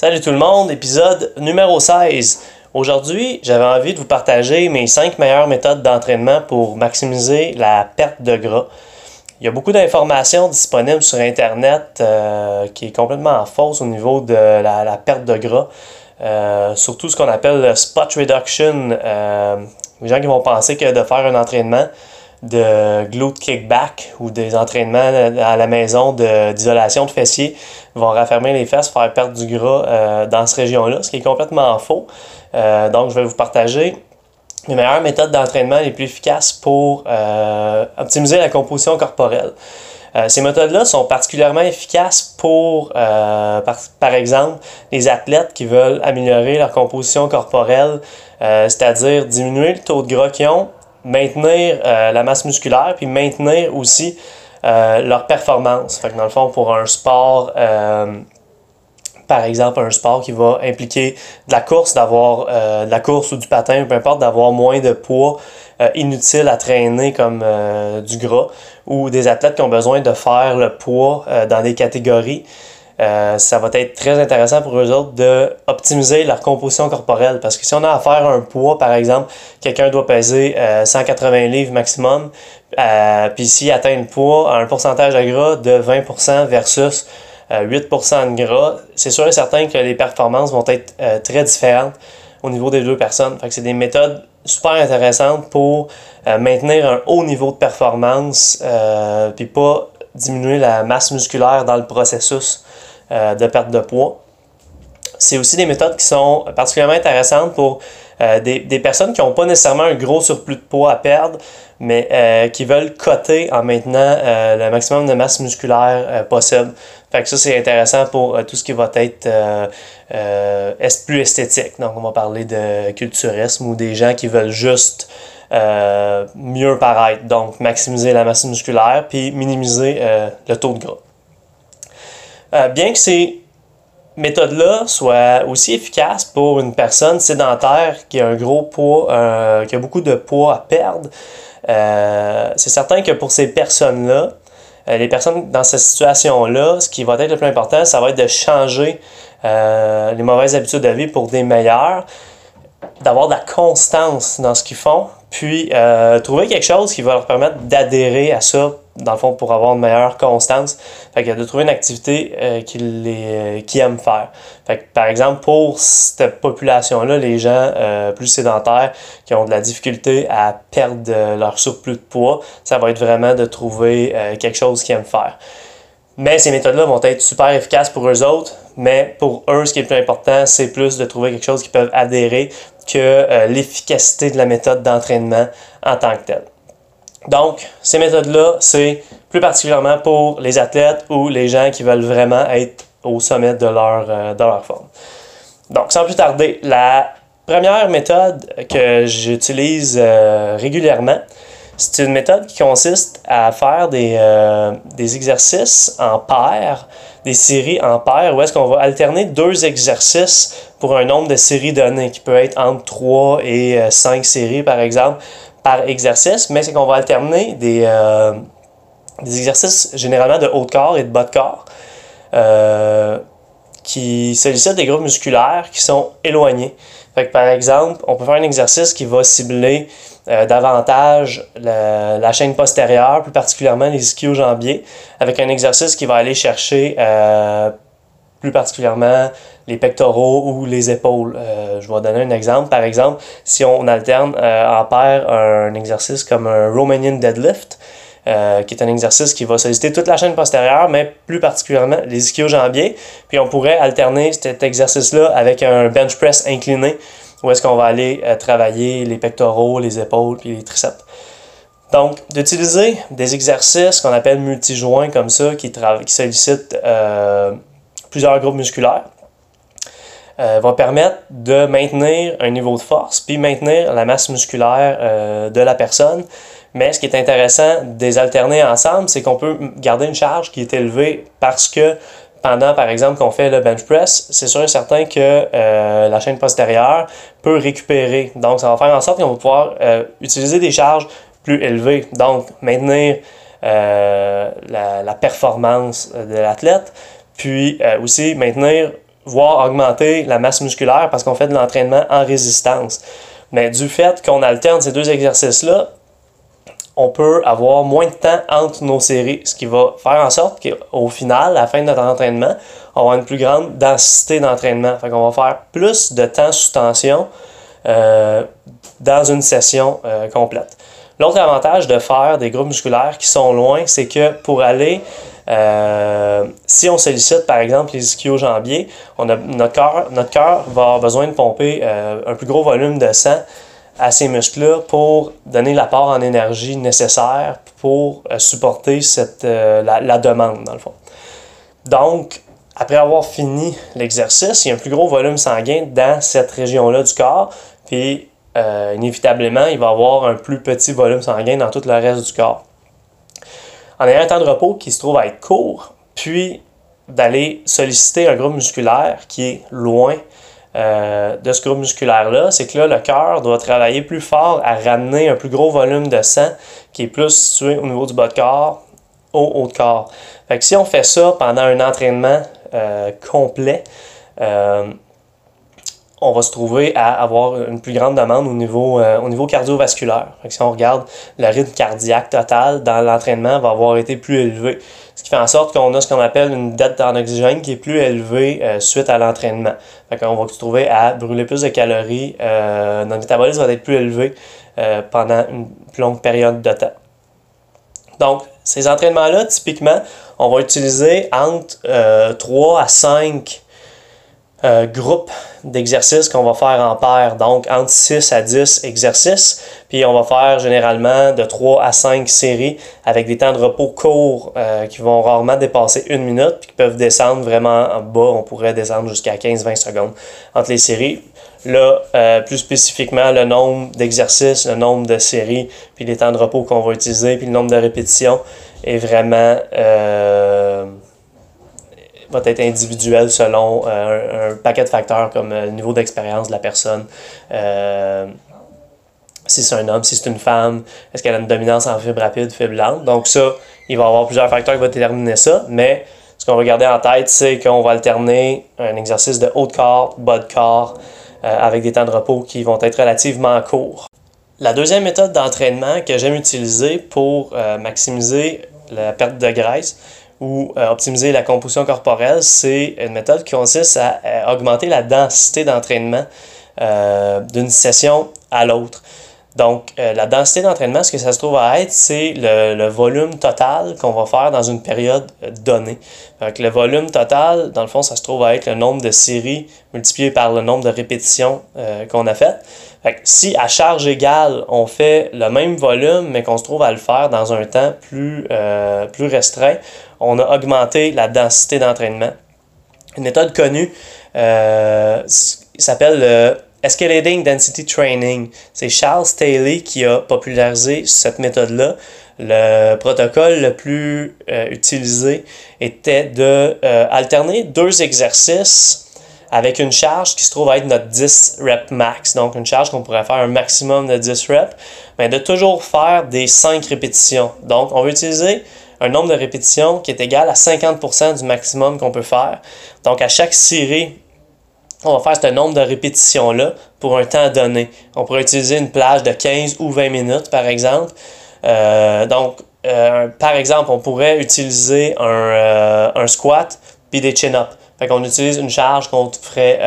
Salut tout le monde, épisode numéro 16. Aujourd'hui, j'avais envie de vous partager mes 5 meilleures méthodes d'entraînement pour maximiser la perte de gras. Il y a beaucoup d'informations disponibles sur Internet euh, qui est complètement fausse au niveau de la, perte de gras. Euh, surtout ce qu'on appelle le spot reduction. Euh, les gens qui vont penser que de faire un entraînement de glute kickback ou des entraînements à la maison d'isolation de, fessiers vont raffermer les fesses, faire perdre du gras euh, dans cette région-là, ce qui est complètement faux. Euh, donc, je vais vous partager les meilleures méthodes d'entraînement les plus efficaces pour euh, optimiser la composition corporelle. ces méthodes-là sont particulièrement efficaces pour, par, par, exemple, les athlètes qui veulent améliorer leur composition corporelle, c'est-à-dire diminuer le taux de gras qu'ils ont maintenir euh, la masse musculaire, puis maintenir aussi euh, leur performance. Fait que dans le fond, pour un sport, euh, par exemple, un sport qui va impliquer de la course, d'avoir de la course ou du patin, peu importe, d'avoir moins de poids inutile à traîner comme du gras, ou des athlètes qui ont besoin de faire le poids dans des catégories. Euh, ça va être très intéressant pour eux autres d'optimiser leur composition corporelle. Parce que si on a à faire un poids, par exemple, quelqu'un doit peser 180 euh, livres maximum, euh, puis s'il atteint le poids à un pourcentage de gras de 20% versus 8% de gras, c'est sûr et certain que les performances vont être très différentes au niveau des deux personnes. Fait que c'est des méthodes super intéressantes pour maintenir un haut niveau de performance, puis pas diminuer la masse musculaire dans le processus. Euh, de perte de poids. C'est aussi des méthodes qui sont particulièrement intéressantes pour euh, des, personnes qui n'ont pas nécessairement un gros surplus de poids à perdre, mais euh, qui veulent coter en maintenant le maximum de masse musculaire possible. Fait que ça, c'est intéressant pour tout ce qui va être plus esthétique. Donc, on va parler de culturisme ou des gens qui veulent juste mieux paraître. Donc, maximiser la masse musculaire puis minimiser le taux de gras. Euh, bien que ces méthodes-là soient aussi efficaces pour une personne sédentaire qui a un gros poids, euh, qui a beaucoup de poids à perdre, euh, c'est certain que pour ces personnes-là, les personnes dans cette situation-là, ce qui va être le plus important, ça va être de changer les mauvaises habitudes de vie pour des meilleures, d'avoir de la constance dans ce qu'ils font, puis trouver quelque chose qui va leur permettre d'adhérer à ça dans le fond, pour avoir une meilleure constance. Fait a de trouver une activité euh, qu'ils euh, aiment faire. Fait que, par exemple, pour cette population-là, les gens euh, plus sédentaires qui ont de la difficulté à perdre leur surplus de poids, ça va être vraiment de trouver quelque chose qu'ils aiment faire. Mais ces méthodes-là vont être super efficaces pour eux autres, mais pour eux, ce qui est plus important, c'est plus de trouver quelque chose qu'ils peuvent adhérer que l'efficacité de la méthode d'entraînement en tant que telle. Donc, ces méthodes-là, c'est plus particulièrement pour les athlètes ou les gens qui veulent vraiment être au sommet de leur, euh, de leur forme. Donc, sans plus tarder, la première méthode que j'utilise euh, régulièrement, c'est une méthode qui consiste à faire des, euh, des exercices en paire, des séries en paire, où est-ce qu'on va alterner deux exercices pour un nombre de séries données, qui peut être entre 3 et 5 séries, par exemple, par exercice, mais c'est qu'on va alterner des, euh, des exercices généralement de haut de corps et de bas de corps euh, qui sollicitent des groupes musculaires qui sont éloignés. Par exemple, on peut faire un exercice qui va cibler euh, davantage la, chaîne postérieure, plus particulièrement les ischio-jambiers, avec un exercice qui va aller chercher plus particulièrement les pectoraux ou les épaules. Euh, je vais donner un exemple. Par exemple, si on alterne euh, en paire un exercice comme un Romanian deadlift, euh, qui est un exercice qui va solliciter toute la chaîne postérieure, mais plus particulièrement les ischio-jambiers. Puis on pourrait alterner cet exercice-là avec un bench press incliné, où est-ce qu'on va aller travailler les pectoraux, les épaules, puis les triceps. Donc, d'utiliser des exercices qu'on appelle multijoints comme ça, qui, qui sollicitent plusieurs groupes musculaires, euh, va permettre de maintenir un niveau de force, puis maintenir la masse musculaire euh, de la personne. Mais ce qui est intéressant des alterner ensemble, c'est qu'on peut garder une charge qui est élevée parce que pendant, par exemple, qu'on fait le bench press, c'est sûr et certain que euh, la chaîne postérieure peut récupérer. Donc, ça va faire en sorte qu'on va pouvoir utiliser des charges plus élevées. Donc, maintenir la, performance de l'athlète, puis aussi maintenir voire augmenter la masse musculaire parce qu'on fait de l'entraînement en résistance. Mais du fait qu'on alterne ces deux exercices-là, on peut avoir moins de temps entre nos séries, ce qui va faire en sorte qu'au final, à la fin de notre entraînement, on va avoir une plus grande densité d'entraînement. Fait qu'on va faire plus de temps sous tension euh, dans une session euh, complète. L'autre avantage de faire des groupes musculaires qui sont loin, c'est que pour aller, euh, si on sollicite par exemple les ischio-jambiers, notre cœur notre va avoir besoin de pomper un plus gros volume de sang à ces muscles-là pour donner l'apport en énergie nécessaire pour euh, supporter cette, euh, la, demande, dans le fond. Donc, après avoir fini l'exercice, il y a un plus gros volume sanguin dans cette région-là du corps, puis euh, inévitablement, il va avoir un plus petit volume sanguin dans tout le reste du corps. En ayant un temps de repos qui se trouve à être court, puis d'aller solliciter un groupe musculaire qui est loin euh, de ce groupe musculaire-là, c'est que là, le cœur doit travailler plus fort à ramener un plus gros volume de sang qui est plus situé au niveau du bas de corps, au haut de corps. Fait que si on fait ça pendant un entraînement euh, complet, euh, on va se trouver à avoir une plus grande demande au niveau, au niveau cardiovasculaire. Si on regarde le rythme cardiaque total dans l'entraînement va avoir été plus élevé ce qui fait en sorte qu'on a ce qu'on appelle une dette en oxygène qui est plus élevée euh, suite à l'entraînement. Qu'on va se trouver à brûler plus de calories, euh, notre métabolisme va être plus élevé euh, pendant une plus longue période de temps. Donc, ces entraînements-là, typiquement, on va utiliser entre 3 à 5 euh, groupe d'exercices qu'on va faire en paire, donc entre 6 à 10 exercices. Puis on va faire généralement de 3 à 5 séries avec des temps de repos courts euh, qui vont rarement dépasser une minute, puis qui peuvent descendre vraiment en bas. On pourrait descendre jusqu'à 15-20 secondes entre les séries. Là, euh, plus spécifiquement, le nombre d'exercices, le nombre de séries, puis les temps de repos qu'on va utiliser, puis le nombre de répétitions est vraiment va être individuel selon euh, un, paquet de facteurs comme euh, le niveau d'expérience de la personne. Euh, si c'est un homme, si c'est une femme, est-ce qu'elle a une dominance en fibre rapide, fibre lente? Donc ça, il va y avoir plusieurs facteurs qui vont déterminer ça, mais ce qu'on va garder en tête, c'est qu'on va alterner un exercice de haut de corps, bas de corps, avec des temps de repos qui vont être relativement courts. La deuxième méthode d'entraînement que j'aime utiliser pour maximiser la perte de graisse, ou euh, optimiser la composition corporelle, c'est une méthode qui consiste à, augmenter la densité d'entraînement euh, d'une session à l'autre. Donc, euh, la densité d'entraînement, ce que ça se trouve à être, c'est le, volume total qu'on va faire dans une période donnée. Donc, le volume total, dans le fond, ça se trouve à être le nombre de séries multiplié par le nombre de répétitions qu'on a faites. Fait si à charge égale, on fait le même volume, mais qu'on se trouve à le faire dans un temps plus, plus restreint, on a augmenté la densité d'entraînement. Une méthode connue euh, s'appelle le Escalating Density Training. C'est Charles Staley qui a popularisé cette méthode-là. Le protocole le plus euh, utilisé était de euh, alterner deux exercices avec une charge qui se trouve à être notre 10 rep max. Donc une charge qu'on pourrait faire un maximum de 10 reps, mais de toujours faire des 5 répétitions. Donc on va utiliser un nombre de répétitions qui est égal à 50% du maximum qu'on peut faire. Donc à chaque série, on va faire ce nombre de répétitions-là pour un temps donné. On pourrait utiliser une plage de 15 ou 20 minutes, par exemple. Euh, donc, euh, par exemple, on pourrait utiliser un, euh, un squat puis des chin-ups. Fait qu'on utilise une charge qu'on ferait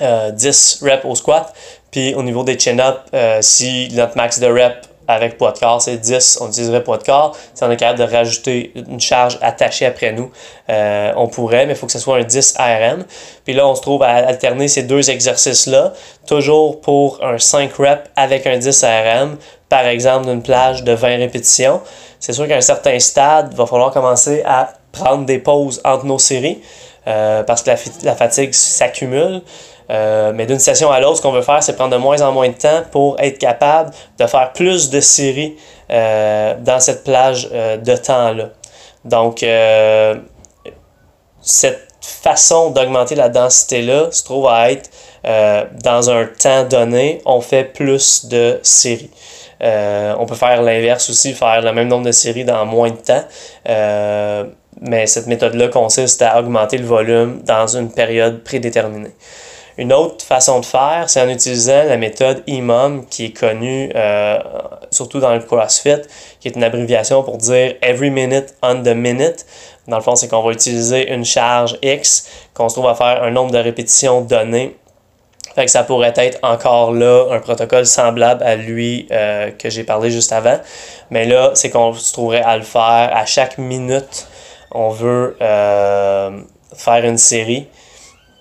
10 reps au squat. Puis au niveau des chin-ups, si notre max de reps avec poids de corps, c'est 10, on utiliserait poids de corps. Si on est capable de rajouter une charge attachée après nous, euh, on pourrait, mais il faut que ce soit un 10 ARM. Puis là, on se trouve à alterner ces deux exercices-là, toujours pour un 5 reps avec un 10 ARM, par exemple d'une plage de 20 répétitions. C'est sûr qu'à un certain stade, il va falloir commencer à prendre des pauses entre nos séries euh, parce que la fatigue s'accumule. Euh, mais d'une session à l'autre, ce qu'on veut faire, c'est prendre de moins en moins de temps pour être capable de faire plus de séries euh, dans cette plage euh, de temps-là. Donc, cette façon d'augmenter la densité-là se trouve à être dans un temps donné, on fait plus de séries. on peut faire l'inverse aussi, faire le même nombre de séries dans moins de temps mais cette méthode-là consiste à augmenter le volume dans une période prédéterminée. Une autre façon de faire, c'est en utilisant la méthode EMOM qui est connue euh, surtout dans le CrossFit, qui est une abréviation pour dire Every Minute on the Minute. Dans le fond, c'est qu'on va utiliser une charge X qu'on se trouve à faire un nombre de répétitions donné. Fait que ça pourrait être encore là un protocole semblable à lui euh, que j'ai parlé juste avant. Mais là, c'est qu'on se trouverait à le faire à chaque minute. On veut euh, faire une série.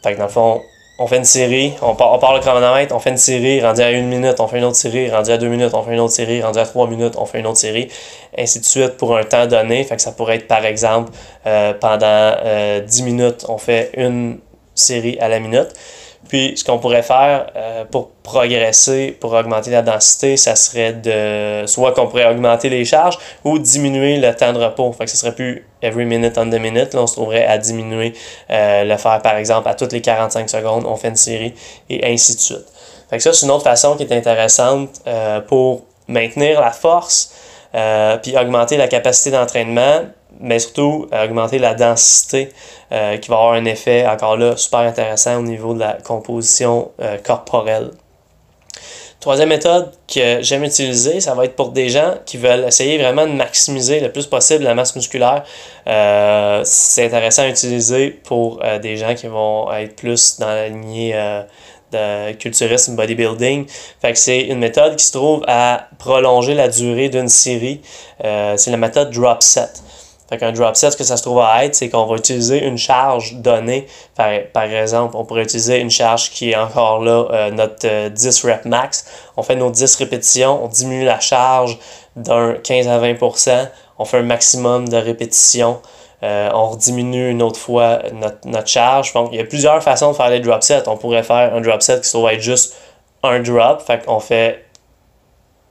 Fait que dans le fond, on fait une série, on part, on le chronomètre, on fait une série, rendu à une minute, on fait une autre série, rendu à deux minutes, on fait une autre série, rendu à trois minutes, on fait une autre série, ainsi de suite pour un temps donné. Fait que ça pourrait être par exemple euh, pendant euh, 10 minutes, on fait une série à la minute. Puis, ce qu'on pourrait faire euh, pour progresser, pour augmenter la densité, ça serait de soit qu'on pourrait augmenter les charges ou diminuer le temps de repos. Fait que ce serait plus every minute on the minute. Là, on se trouverait à diminuer, euh, le faire par exemple à toutes les 45 secondes, on fait une série et ainsi de suite. Fait que ça, c'est une autre façon qui est intéressante euh, pour maintenir la force, puis augmenter la capacité d'entraînement, mais surtout augmenter la densité euh, qui va avoir un effet encore là super intéressant au niveau de la composition euh, corporelle. Troisième méthode que j'aime utiliser, ça va être pour des gens qui veulent essayer vraiment de maximiser le plus possible la masse musculaire. Euh, c'est intéressant à utiliser pour des gens qui vont être plus dans la lignée de culturisme bodybuilding. Fait que c'est une méthode qui se trouve à prolonger la durée d'une série. c'est la méthode drop set. Fait qu'un drop set, ce que ça se trouve à être, c'est qu'on va utiliser une charge donnée. Par, par exemple, on pourrait utiliser une charge qui est encore là, euh, notre 10 euh, rep max. On fait nos 10 répétitions, on diminue la charge d'un 15 à 20% on fait un maximum de répétitions. Euh, on diminue une autre fois notre, notre charge. Donc, il y a plusieurs façons de faire les drop sets. On pourrait faire un drop set qui se trouve être juste un drop. Fait qu'on fait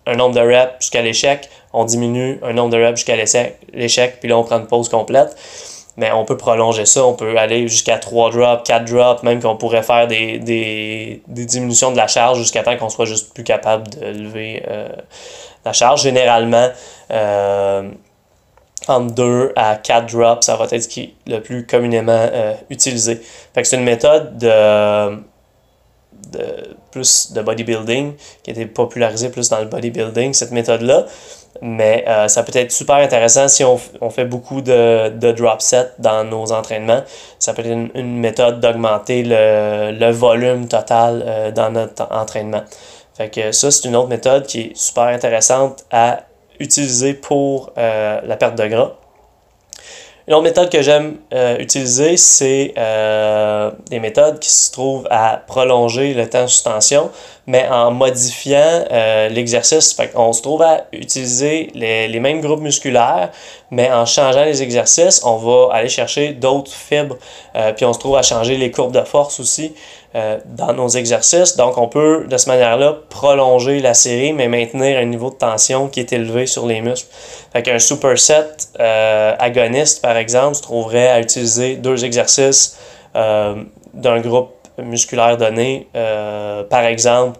un nombre de reps jusqu'à l'échec, on diminue un nombre de reps jusqu'à l'échec, puis là on prend une pause complète. Mais on peut prolonger ça, on peut aller jusqu'à 3 drops, 4 drops, même qu'on pourrait faire des, diminutions de la charge jusqu'à temps qu'on soit juste plus capable de lever euh, la charge. Généralement, euh, entre 2 à 4 drops, ça va être ce qui est le plus communément euh, utilisé. Fait que c'est une méthode de de, plus de bodybuilding, qui a été popularisé plus dans le bodybuilding, cette méthode-là. Mais euh, ça peut être super intéressant si on, fait beaucoup de, de, drop set dans nos entraînements. Ça peut être une, méthode d'augmenter le, le, volume total euh, dans notre entraînement. Fait que ça, c'est une autre méthode qui est super intéressante à utiliser pour euh, la perte de gras. Une autre méthode que j'aime euh, utiliser, c'est euh, des méthodes qui se trouvent à prolonger le temps de suspension, mais en modifiant euh, l'exercice. On se trouve à utiliser les, les, mêmes groupes musculaires, mais en changeant les exercices, on va aller chercher d'autres fibres, puis on se trouve à changer les courbes de force aussi. Euh, dans nos exercices. Donc, on peut, de cette manière-là, prolonger la série, mais maintenir un niveau de tension qui est élevé sur les muscles. Fait qu'un superset euh, agoniste, par exemple, se trouverait à utiliser deux exercices euh, d'un groupe musculaire donné. par exemple,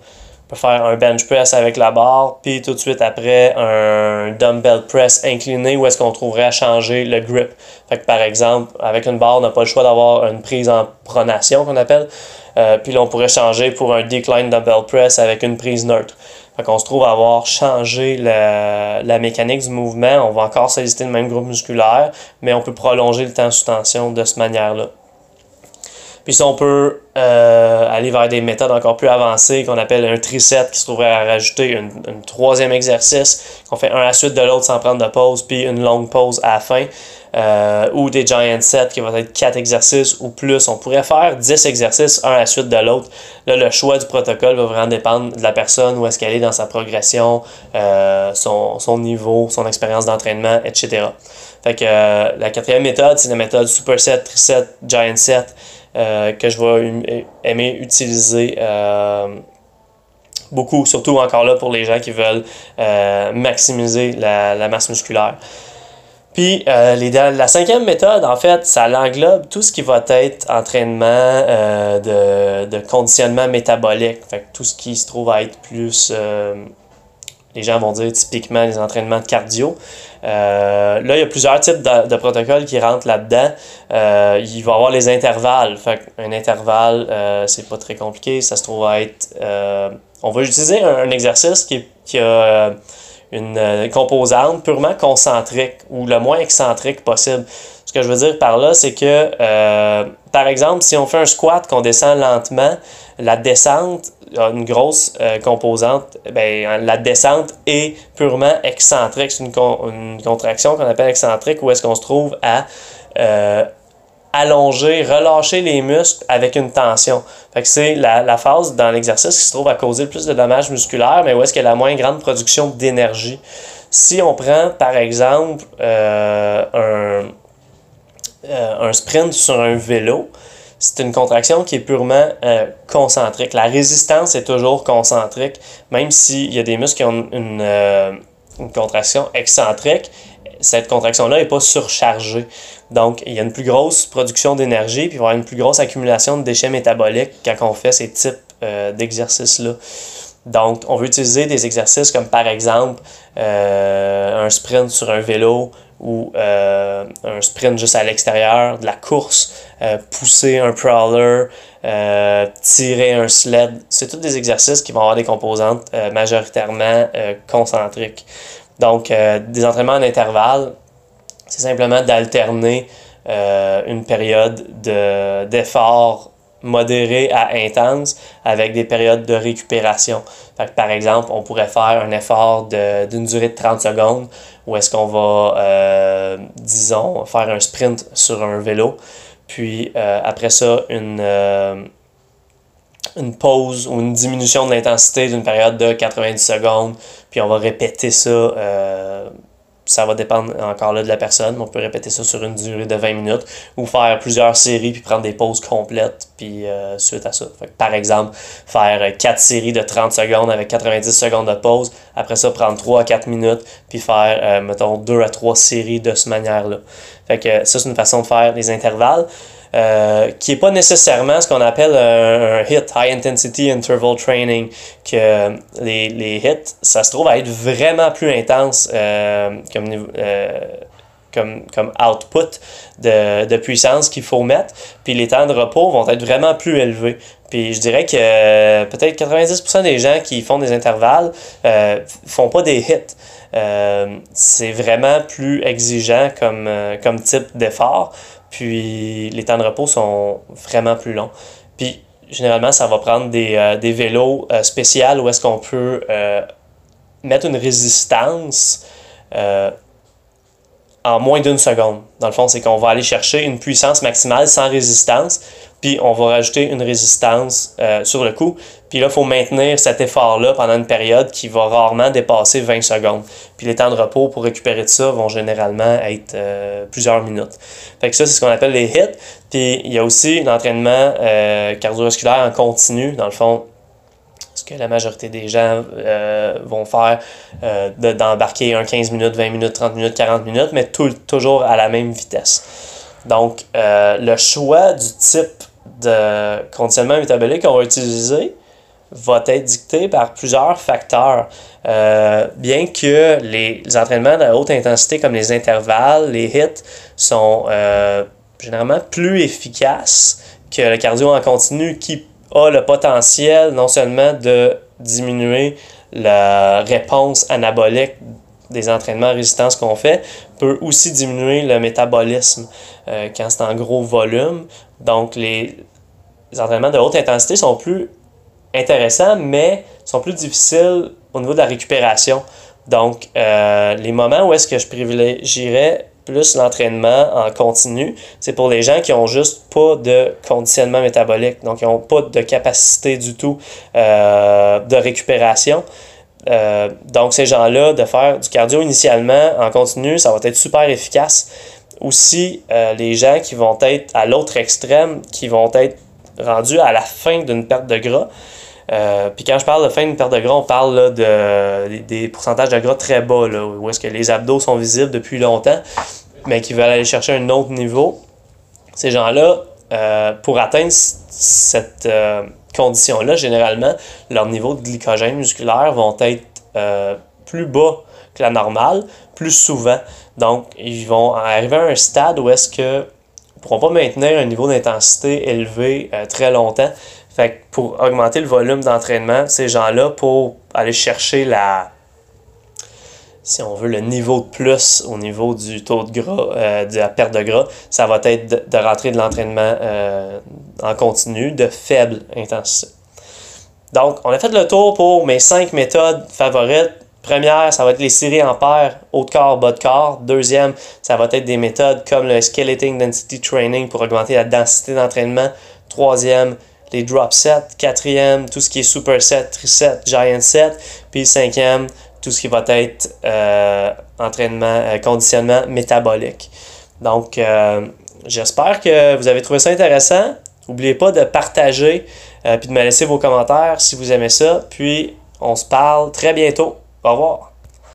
peut faire un bench press avec la barre, puis tout de suite après un dumbbell press incliné où est-ce qu'on trouverait à changer le grip. Fait que par exemple, avec une barre, on n'a pas le choix d'avoir une prise en pronation qu'on appelle. Euh, puis là, on pourrait changer pour un decline dumbbell press avec une prise neutre. Fait qu'on se trouve à avoir changé la, la mécanique du mouvement. On va encore solliciter le même groupe musculaire, mais on peut prolonger le temps sous tension de cette manière-là. Puis ça, on peut euh, aller vers des méthodes encore plus avancées qu'on appelle un triset qui se trouverait à rajouter une, troisième exercice qu'on fait un à la suite de l'autre sans prendre de pause, puis une longue pause à la fin. Euh, ou des giant sets qui vont être quatre exercices ou plus. On pourrait faire 10 exercices un à la suite de l'autre. Là, le choix du protocole va vraiment dépendre de la personne, où est-ce qu'elle est dans sa progression, euh, son, son niveau, son expérience d'entraînement, etc. Fait que la quatrième méthode, c'est la méthode superset, triset, giant set. Euh, que je vais aimer utiliser euh, beaucoup, surtout encore là pour les gens qui veulent euh, maximiser la, masse musculaire. Puis la cinquième méthode, en fait, ça l'englobe tout ce qui va être entraînement de, conditionnement métabolique. Fait tout ce qui se trouve à être plus les gens vont dire typiquement les entraînements de cardio. Là, il y a plusieurs types de, protocoles qui rentrent là-dedans. il va y avoir les intervalles. Un intervalle, c'est pas très compliqué. Ça se trouve à être. on va utiliser un, exercice qui, qui a une composante purement concentrique ou le moins excentrique possible. Ce que je veux dire par là, c'est que, euh, par exemple, si on fait un squat, qu'on descend lentement, la descente une grosse euh, composante, ben, la descente est purement excentrique. C'est une, une, contraction qu'on appelle excentrique où est-ce qu'on se trouve à euh, allonger, relâcher les muscles avec une tension. Fait que c'est la, la phase dans l'exercice qui se trouve à causer le plus de dommages musculaires, mais où est-ce qu'il y a la moins grande production d'énergie. Si on prend, par exemple, un euh, un sprint sur un vélo, c'est une contraction qui est purement euh, concentrique. La résistance est toujours concentrique, même s'il y a des muscles qui ont une, euh, contraction excentrique, cette contraction-là n'est pas surchargée. Donc, il y a une plus grosse production d'énergie, puis il va y avoir une plus grosse accumulation de déchets métaboliques quand on fait ces types d'exercices-là. Donc, on veut utiliser des exercices comme par exemple un sprint sur un vélo, ou euh, un sprint juste à l'extérieur, de la course, euh, pousser un crawler, euh, tirer un sled. C'est tous des exercices qui vont avoir des composantes majoritairement concentriques. Donc, des entraînements en intervalle, c'est simplement d'alterner une période d'effort modéré à intense avec des périodes de récupération. par exemple, on pourrait faire un effort d'une durée de 30 secondes où est-ce qu'on va, euh, disons, faire un sprint sur un vélo, puis euh, après ça, une, euh, une pause ou une diminution de l'intensité d'une période de 90 secondes, puis on va répéter ça ça va dépendre encore là de la personne. On peut répéter ça sur une durée de 20 minutes ou faire plusieurs séries puis prendre des pauses complètes puis euh, suite à ça. par exemple, faire 4 séries de 30 secondes avec 90 secondes de pause. Après ça, prendre 3 à 4 minutes puis faire, euh, mettons, 2 à 3 séries de cette manière-là. Fait que ça, c'est une façon de faire les intervalles. Euh, qui n'est pas nécessairement ce qu'on appelle un, HIT, High Intensity Interval Training, que les, les hits, ça se trouve à être vraiment plus intense euh, comme, euh, comme, comme output de, de puissance qu'il faut mettre, puis les temps de repos vont être vraiment plus élevés. Puis je dirais que peut-être 90% des gens qui font des intervalles font pas des hits. c'est vraiment plus exigeant comme, comme type d'effort. Puis les temps de repos sont vraiment plus longs. Puis généralement, ça va prendre des, euh, vélos euh, spéciaux où est-ce qu'on peut euh, mettre une résistance en moins d'une seconde. Dans le fond, c'est qu'on va aller chercher une puissance maximale sans résistance, puis on va rajouter une résistance sur le coup. Puis là, il faut maintenir cet effort-là pendant une période qui va rarement dépasser 20 secondes. Puis les temps de repos pour récupérer de ça vont généralement être euh, plusieurs minutes. Fait que ça, c'est ce qu'on appelle les hits. Puis il y a aussi l'entraînement euh, cardiovasculaire en continu, dans le fond. Ce que la majorité des gens euh, vont faire, d'embarquer un 15 minutes, 20 minutes, 30 minutes, 40 minutes, mais tout, toujours à la même vitesse. Donc, le choix du type de conditionnement métabolique qu'on va utiliser, va être dicté par plusieurs facteurs. Euh, bien que les, entraînements de haute intensité comme les intervalles, les hits, sont euh, généralement plus efficaces que le cardio en continu qui a le potentiel non seulement de diminuer la réponse anabolique des entraînements résistance qu'on fait, peut aussi diminuer le métabolisme euh, quand c'est en gros volume. Donc les entraînements de haute intensité sont plus intéressants, mais sont plus difficiles au niveau de la récupération. Donc, euh, les moments où est-ce que je privilégierais plus l'entraînement en continu, c'est pour les gens qui ont juste pas de conditionnement métabolique, donc qui n'ont pas de capacité du tout euh, de récupération. Euh, donc, ces gens-là, de faire du cardio initialement en continu, ça va être super efficace. Aussi, les gens qui vont être à l'autre extrême, qui vont être rendus à la fin d'une perte de gras, euh, puis quand je parle de fin de perte de gras, on parle de, des pourcentages de gras très bas, là, où est-ce que les abdos sont visibles depuis longtemps, mais qui veulent aller chercher un autre niveau. Ces gens-là, euh, pour atteindre cette euh, condition-là, généralement, leur niveau de glycogène musculaire vont être plus bas que la normale, plus souvent. Donc, ils vont arriver à un stade où est-ce que ne pourront pas maintenir un niveau d'intensité élevé euh, très longtemps. Fait que pour augmenter le volume d'entraînement, ces gens-là, pour aller chercher la, si on veut, le niveau de plus au niveau du taux de gras, euh, de la perte de gras, ça va être de, rentrer de l'entraînement euh, en continu de faible intensité. Donc, on a fait le tour pour mes cinq méthodes favorites. Première, ça va être les séries en paire, haut de corps, bas de corps. Deuxième, ça va être des méthodes comme le Skeleton Density Training pour augmenter la densité d'entraînement. Troisième, les drop sets. Quatrième, tout ce qui est super set, giant set. Puis cinquième, tout ce qui va être euh, entraînement, euh, conditionnement métabolique. Donc, euh, j'espère que vous avez trouvé ça intéressant. N'oubliez pas de partager et de me laisser vos commentaires si vous aimez ça. Puis, on se parle très bientôt. Au revoir.